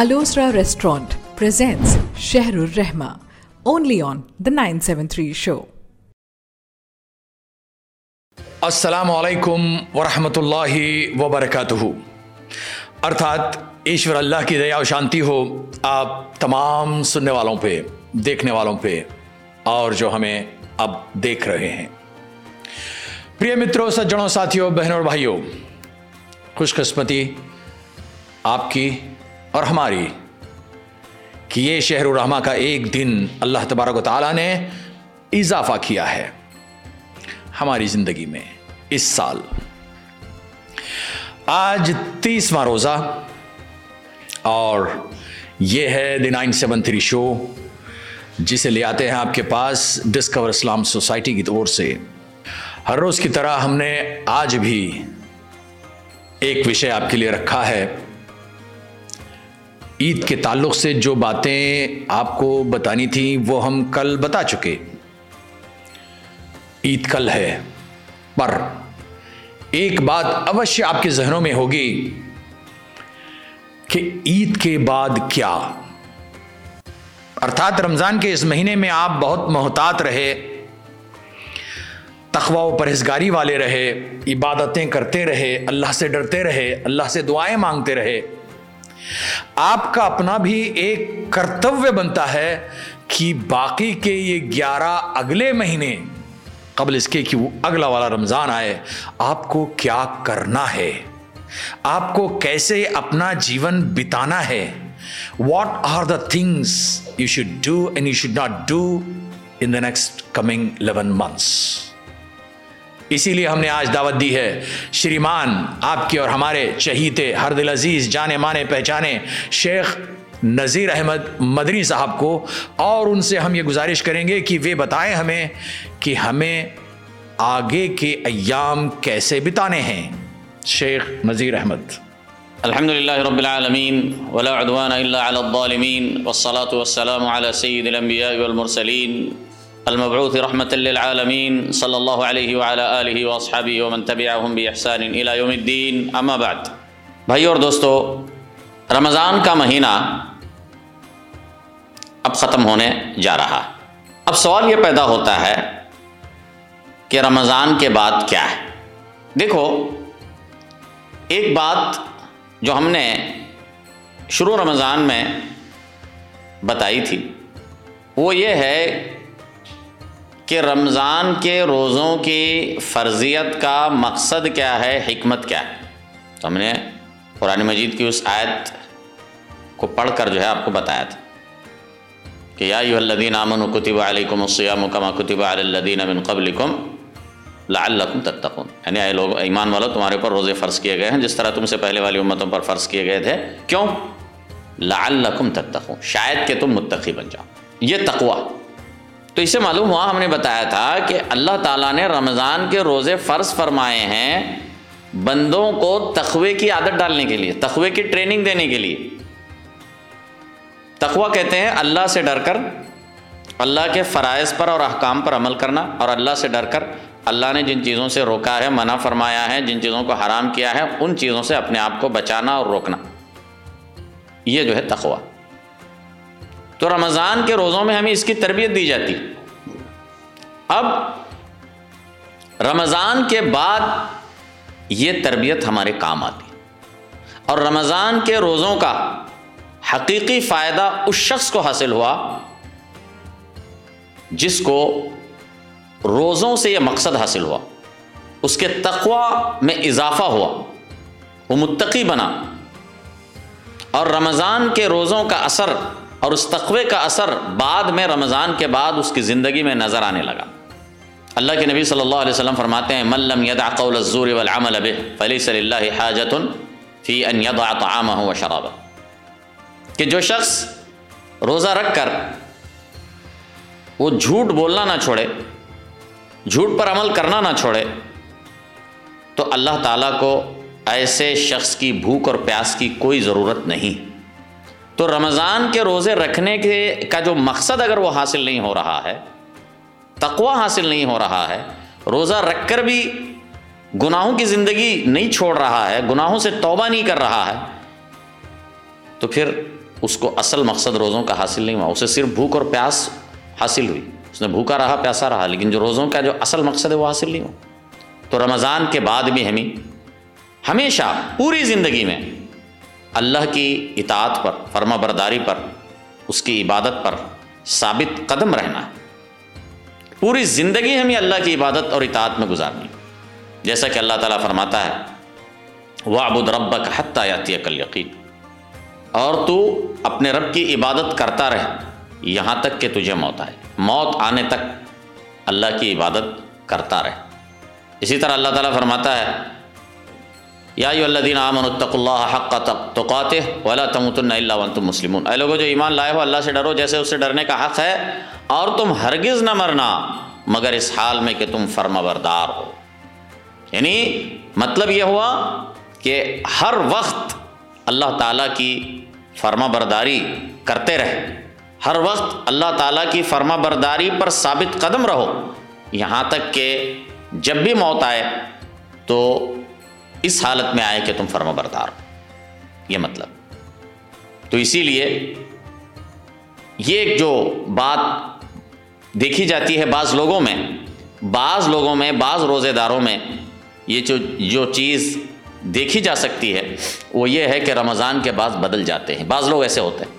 Alosra Restaurant presents Shehrul Rehma only on the 973 show. السلام علیکم ورحمۃ اللہ وبرکاتہ ارتھات ایشور اللہ کی دیا و شانتی ہو آپ تمام سننے والوں پہ دیکھنے والوں پہ اور جو ہمیں اب دیکھ رہے ہیں پریہ متروں سجڑوں ساتھیوں بہنوں اور بھائیوں خوش قسمتی آپ کی اور ہماری کہ یہ شہر الرحمہ کا ایک دن اللہ تبارک و تعالیٰ نے اضافہ کیا ہے ہماری زندگی میں اس سال۔ آج تیسواں روزہ اور یہ ہے the nine seven three show, جسے لے آتے ہیں آپ کے پاس ڈسکور اسلام سوسائٹی کی طور سے۔ ہر روز کی طرح ہم نے آج بھی ایک وشے آپ کے لیے رکھا ہے۔ عید کے تعلق سے جو باتیں آپ کو بتانی تھیں وہ ہم کل بتا چکے۔ عید کل ہے، پر ایک بات اوشی آپ کے ذہنوں میں ہوگی کہ عید کے بعد کیا۔ ارتھات رمضان کے اس مہینے میں آپ بہت محتاط رہے تخوہ و پرہزگاری والے رہے، عبادتیں کرتے رہے، اللہ سے ڈرتے رہے، اللہ سے دعائیں مانگتے رہے۔ آپ کا اپنا بھی ایک کرتویہ بنتا ہے کہ باقی کے یہ گیارہ اگلے مہینے قبل اس کے کہ وہ اگلا والا رمضان آئے، آپ کو کیا کرنا ہے؟ آپ کو کیسے اپنا جیون بتانا ہے؟ What are the things you should do and you should not do in the next coming eleven months اسی لیے ہم نے آج دعوت دی ہے، شریمان آپ کے اور ہمارے چہیتے، ہر دل عزیز، جانے مانے، پہچانے، شیخ نذیر احمد مدنی صاحب کو، اور ان سے ہم یہ گزارش کریں گے کہ وہ بتائیں ہمیں کہ ہمیں آگے کے ایام کیسے بتانے ہیں۔ شیخ نذیر احمد۔ الحمد للہ رب العالمین، ولا عدوان الا علی الظالمین، والصلاة والسلام علی سید الانبیاء والمرسلین۔ المبعوث رحمة للعالمين صلى الله عليه وعلى آله وأصحابه ومن تبعهم بإحسان إلى يوم الدين. أما بعد بھائیو اور دوستو، رمضان کا مہینہ اب ختم ہونے جا رہا۔ اب سوال یہ پیدا ہوتا ہے کہ رمضان کے بعد کیا ہے؟ دیکھو، ایک بات جو ہم نے شروع رمضان میں بتائی تھی، وہ یہ ہے کہ رمضان کے روزوں کی فرضیت کا مقصد کیا ہے، حکمت کیا ہے؟ تو ہم نے قرآن مجید کی اس آیت کو پڑھ کر جو ہے آپ کو بتایا تھا کہ یا ایوہ الذین آمنوا کتب علیکم الصیام کما کتب علی الذین من قبلکم لعلکم تتقون۔ یعنی اے لوگ، ایمان والو، تمہارے پر روزے فرض کیے گئے ہیں، جس طرح تم سے پہلے والی امتوں پر فرض کیے گئے تھے۔ کیوں؟ لعلکم تتقون۔ شاید کہ تم متقی بن جاؤ۔ یہ تقوی۔ تو اسے معلوم ہوا، ہم نے بتایا تھا کہ اللہ تعالیٰ نے رمضان کے روزے فرض فرمائے ہیں بندوں کو تقوی کی عادت ڈالنے کے لیے، تقوی کی ٹریننگ دینے کے لیے۔ تقوی کہتے ہیں اللہ سے ڈر کر، اللہ کے فرائض پر اور احکام پر عمل کرنا اور اللہ سے ڈر کر، اللہ نے جن چیزوں سے روکا ہے، منع فرمایا ہے، جن چیزوں کو حرام کیا ہے، ان چیزوں سے اپنے آپ کو بچانا اور روکنا۔ یہ جو ہے تقوی۔ تو رمضان کے روزوں میں ہمیں اس کی تربیت دی جاتی۔ اب رمضان کے بعد یہ تربیت ہمارے کام آتی۔ اور رمضان کے روزوں کا حقیقی فائدہ اس شخص کو حاصل ہوا جس کو روزوں سے یہ مقصد حاصل ہوا۔ اس کے تقوی میں اضافہ ہوا۔ وہ متقی بنا۔ اور رمضان کے روزوں کا اثر اور اس تقوی کا اثر بعد میں رمضان کے بعد اس کی زندگی میں نظر آنے لگا۔ اللہ کے نبی صلی اللہ علیہ وسلم فرماتے ہیں ملم یدع قول الزور والعمل به فلیس للہ حاجت فی ان یدع طعامه و شرابه کہ جو شخص روزہ رکھ کر وہ جھوٹ بولنا نہ چھوڑے، جھوٹ پر عمل کرنا نہ چھوڑے، تو اللہ تعالیٰ کو ایسے شخص کی بھوک اور پیاس کی کوئی ضرورت نہیں۔ تو رمضان کے روزے رکھنے کے کا جو مقصد اگر وہ حاصل نہیں ہو رہا ہے، تقوی حاصل نہیں ہو رہا ہے، روزہ رکھ کر بھی گناہوں کی زندگی نہیں چھوڑ رہا ہے، گناہوں سے توبہ نہیں کر رہا ہے، تو پھر اس کو اصل مقصد روزوں کا حاصل نہیں ہوا۔ اسے صرف بھوک اور پیاس حاصل ہوئی۔ اس نے بھوکا رہا، پیاسا رہا، لیکن جو روزوں کا جو اصل مقصد ہے وہ حاصل نہیں ہوا۔ تو رمضان کے بعد بھی ہمیں، ہمیشہ پوری زندگی میں اللہ کی اطاعت پر، فرما برداری پر، اس کی عبادت پر ثابت قدم رہنا ہے۔ پوری زندگی ہمیں اللہ کی عبادت اور اطاعت میں گزارنی جیسا کہ اللہ تعالیٰ فرماتا ہے وہ ابود رب کا حتیٰ یاتی کل یقین اور تو اپنے رب کی عبادت کرتا رہ یہاں تک کہ تجھے موت آئے۔ موت آنے تک اللہ کی عبادت کرتا رہ اسی طرح اللہ تعالیٰ فرماتا ہے یا اللہ دین امن الطق اللہ حق کا توقات ولا تمۃ اللہ تم مسلم اے لوگوں جو ایمان لائے ہو، اللہ سے ڈرو، جیسے اس سے ڈرنے کا حق ہے، اور تم ہرگز نہ مرنا، مگر اس حال میں کہ تم فرما بردار ہو۔ یعنی مطلب یہ ہوا کہ ہر وقت اللہ تعالیٰ کی فرما برداری کرتے رہے۔ ہر وقت اللہ تعالیٰ کی فرما برداری پر ثابت قدم رہو۔ یہاں تک کہ جب بھی موت آئے تو اس حالت میں آئے کہ تم فرما بردار ہو۔ یہ مطلب۔ تو اسی لیے یہ ایک جو بات دیکھی جاتی ہے بعض لوگوں میں، بعض لوگوں میں، بعض روزے داروں میں یہ جو جو چیز دیکھی جا سکتی ہے، وہ یہ ہے کہ رمضان کے بعد بدل جاتے ہیں۔ بعض لوگ ایسے ہوتے ہیں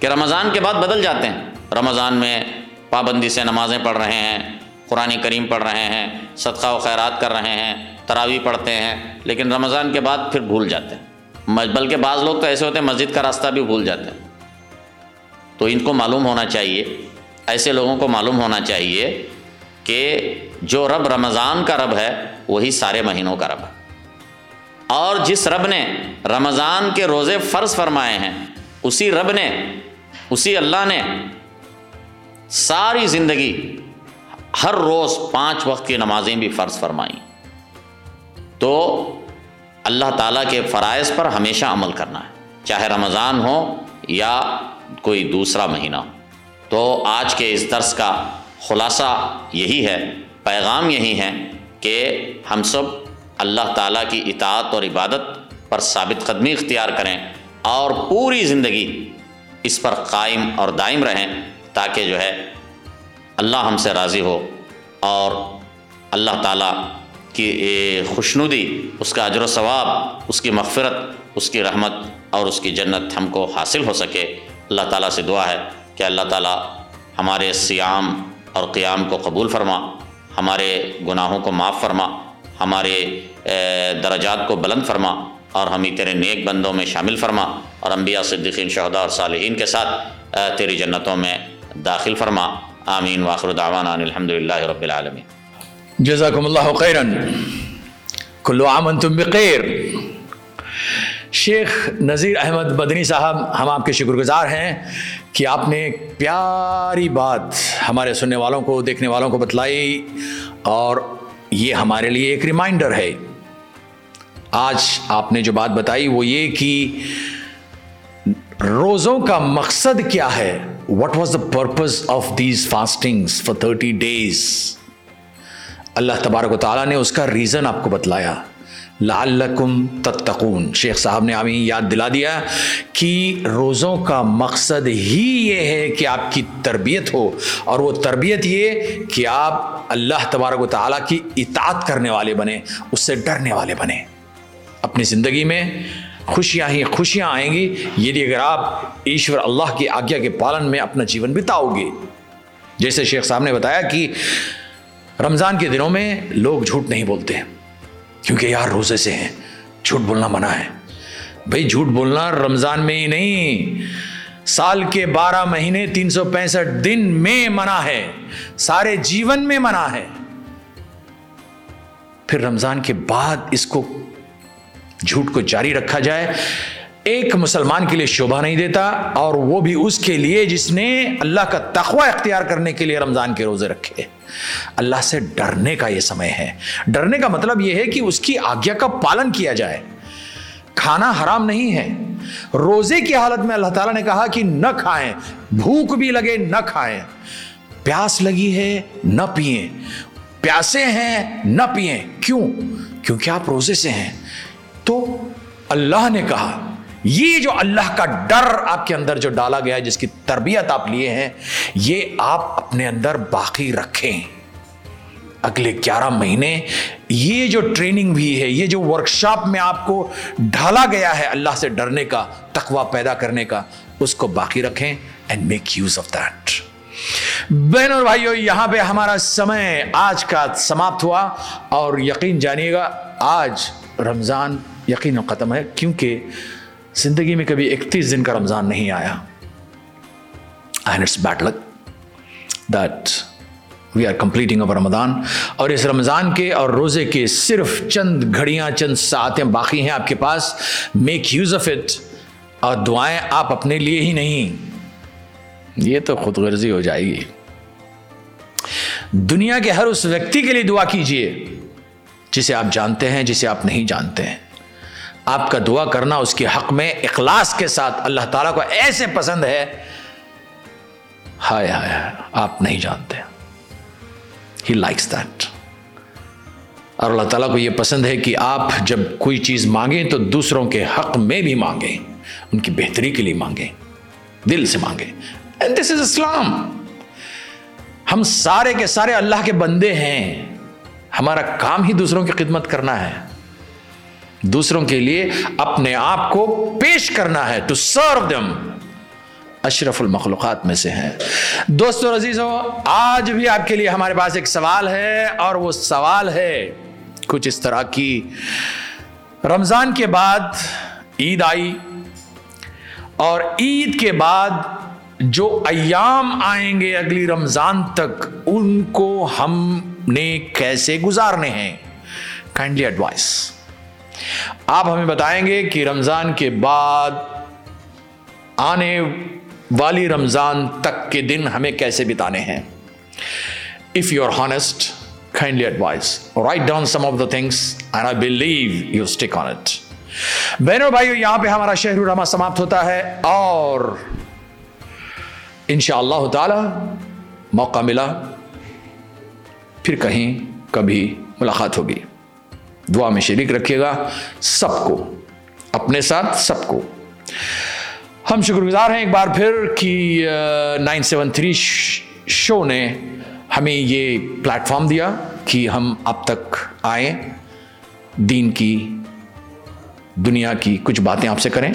کہ رمضان کے بعد بدل جاتے ہیں۔ رمضان میں پابندی سے نمازیں پڑھ رہے ہیں، قرآن کریم پڑھ رہے ہیں، صدقہ و خیرات کر رہے ہیں تراوی پڑھتے ہیں، لیکن رمضان کے بعد پھر بھول جاتے ہیں۔ بلکہ بعض لوگ تو ایسے ہوتے ہیں، مسجد کا راستہ بھی بھول جاتے ہیں۔ تو ان کو معلوم ہونا چاہیے، ایسے لوگوں کو معلوم ہونا چاہیے کہ جو رب رمضان کا رب ہے، وہی سارے مہینوں کا رب ہے۔ اور جس رب نے رمضان کے روزے فرض فرمائے ہیں، اسی رب نے، اسی اللہ نے ساری زندگی ہر روز پانچ وقت کی نمازیں بھی فرض فرمائیں۔ تو اللہ تعالیٰ کے فرائض پر ہمیشہ عمل کرنا ہے۔ چاہے رمضان ہو یا کوئی دوسرا مہینہ ہو۔ تو آج کے اس درس کا خلاصہ یہی ہے، پیغام یہی ہے کہ ہم سب اللہ تعالیٰ کی اطاعت اور عبادت پر ثابت قدمی اختیار کریں اور پوری زندگی اس پر قائم اور دائم رہیں تاکہ جو ہے اللہ ہم سے راضی ہو اور اللہ تعالیٰ کی خوشنودی، اس کا اجر و ثواب، اس کی مغفرت، اس کی رحمت اور اس کی جنت ہم کو حاصل ہو سکے۔ اللہ تعالیٰ سے دعا ہے کہ اللہ تعالیٰ ہمارے سیام اور قیام کو قبول فرما، ہمارے گناہوں کو معاف فرما، ہمارے درجات کو بلند فرما اور ہمیں تیرے نیک بندوں میں شامل فرما اور انبیاء، صدیقین، شہداء اور صالحین کے ساتھ تیری جنتوں میں داخل فرما۔ آمین۔ واخر دعوانا الحمد للہ رب العالمین۔ جزاکم اللہ خیرن. کلو عام تم بخیر. شیخ نذیر احمد بدنی صاحب، ہم آپ کے شکر گزار ہیں کہ آپ نے ایک پیاری بات ہمارے سننے والوں کو، دیکھنے والوں کو بتلائی اور یہ ہمارے لیے ایک ریمائنڈر ہے۔ آج آپ نے جو بات بتائی وہ یہ کہ روزوں کا مقصد کیا ہے؟ What was the purpose of these fasting for thirty days اللہ تبارک و تعالیٰ نے اس کا ریزن آپ کو بتلایا۔ لعلکم تتقون۔ شیخ صاحب نے ہمیں یاد دلا دیا کہ روزوں کا مقصد ہی یہ ہے کہ آپ کی تربیت ہو، اور وہ تربیت یہ کہ آپ اللہ تبارک و تعالیٰ کی اطاعت کرنے والے بنے اس سے ڈرنے والے بنے اپنی زندگی میں خوشیاں ہی خوشیاں آئیں گی۔ یدی اگر آپ ایشور اللہ کی آگیا کے پالن میں اپنا جیون بتاؤ گے۔ جیسے شیخ صاحب نے بتایا کہ رمضان کے دنوں میں لوگ جھوٹ نہیں بولتے کیونکہ یار روزے سے ہیں، جھوٹ بولنا منع ہے۔ بھائی جھوٹ بولنا رمضان میں ہی نہیں، سال کے بارہ مہینے تین سو پینسٹھ دن میں منع ہے، سارے جیون میں منع ہے۔ پھر رمضان کے بعد اس کو جھوٹ کو جاری رکھا جائے ایک مسلمان کے لیے شوبہ نہیں دیتا اور وہ بھی اس کے لیے جس نے اللہ کا تخوہ اختیار کرنے کے لیے رمضان کے روزے رکھے۔ اللہ سے ڈرنے کا یہ سمے ہے۔ ڈرنے کا مطلب یہ ہے کہ اس کی آگیا کا پالن کیا جائے۔ کھانا حرام نہیں ہے۔ روزے کی حالت میں اللہ تعالیٰ نے کہا کہ نہ کھائیں۔ بھوک بھی لگے، نہ کھائیں۔ پیاس لگی ہے، نہ پیئیں پیاسے ہیں، نہ پیئیں کیوں؟ کیونکہ آپ روزے سے ہیں۔ تو اللہ نے کہا یہ جو اللہ کا ڈر آپ کے اندر جو ڈالا گیا ہے، جس کی تربیت آپ لیے ہیں، یہ آپ اپنے اندر باقی رکھیں۔ اگلے گیارہ مہینے یہ جو ٹریننگ بھی ہے، یہ جو ورکشاپ میں آپ کو ڈھالا گیا ہے اللہ سے ڈرنے کا، تقوی پیدا کرنے کا، اس کو باقی رکھیں and make use of that بہن اور بھائیو، یہاں پہ ہمارا سمے آج کا سماپت ہوا اور یقین جانیے گا، آج رمضان یقین ختم ہے۔ کیونکہ زندگی میں کبھی اکتیس دن کا رمضان نہیں آیا۔ But look that we are completing over Ramadan اور اس رمضان کے اور روزے کے صرف چند گھڑیاں، چند ساعتیں باقی ہیں آپ کے پاس۔ میک یوز آف اٹ اور دعائیں آپ اپنے لیے ہی نہیں۔ یہ تو خود غرضی ہو جائے گی۔ دنیا کے ہر اس ویکتی کے لیے دعا کیجیے جسے آپ جانتے ہیں، جسے آپ نہیں جانتے ہیں۔ آپ کا دعا کرنا اس کے حق میں اخلاص کے ساتھ اللہ تعالیٰ کو ایسے پسند ہے۔ ہائے ہائے آپ نہیں جانتے۔ ہی لائکس دیٹ اور اللہ تعالیٰ کو یہ پسند ہے کہ آپ جب کوئی چیز مانگیں تو دوسروں کے حق میں بھی مانگیں، ان کی بہتری کے لیے مانگیں، دل سے مانگیں۔ اینڈ دس از اسلام ہم سارے کے سارے اللہ کے بندے ہیں۔ ہمارا کام ہی دوسروں کی خدمت کرنا ہے۔ دوسروں کے لیے اپنے آپ کو پیش کرنا ہے ٹو سرو دم اشرف المخلوقات میں سے ہیں. دوستو عزیزو، آج بھی آپ کے لیے ہمارے پاس ایک سوال ہے اور وہ سوال ہے کچھ اس طرح کی. رمضان کے بعد عید آئی اور عید کے بعد جو ایام آئیں گے اگلی رمضان تک، ان کو ہم نے کیسے گزارنے ہیں؟ کائنڈلی ایڈوائس آپ ہمیں بتائیں گے کہ رمضان کے بعد آنے والی رمضان تک کے دن ہمیں کیسے بتانے ہیں؟ If you are honest kindly advise write down some of the things and I believe you stick on it بہنوں بھائیو، یہاں پہ ہمارا شہر الرحمہ سماپت ہوتا ہے اور ان شاء اللہ تعالی موقع ملا، پھر کہیں کبھی ملاقات ہوگی۔ دعا میں شریک رکھیے گا سب کو، اپنے ساتھ سب کو۔ ہم شکر گزار ہیں ایک بار پھر کہ نائن سیون تھری شو نے ہمیں یہ پلیٹ فارم دیا کہ ہم اب تک آئیں، دین کی، دنیا کی کچھ باتیں آپ سے کریں۔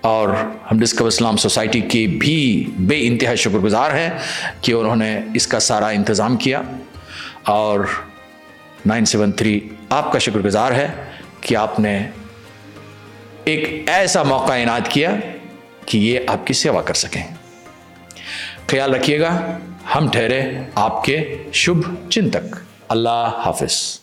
اور ہم ڈسکور اسلام سوسائٹی کے بھی بے انتہا شکر گزار ہیں کہ انہوں نے اس کا سارا انتظام کیا۔ اور نائن سیون تھری آپ کا شکر گزار ہے کہ آپ نے ایک ایسا موقع عنایت کیا کہ یہ آپ کی سیوا کر سکیں۔ خیال رکھیے گا، ہم ٹھہرے آپ کے شبھ چنتک۔ اللہ حافظ۔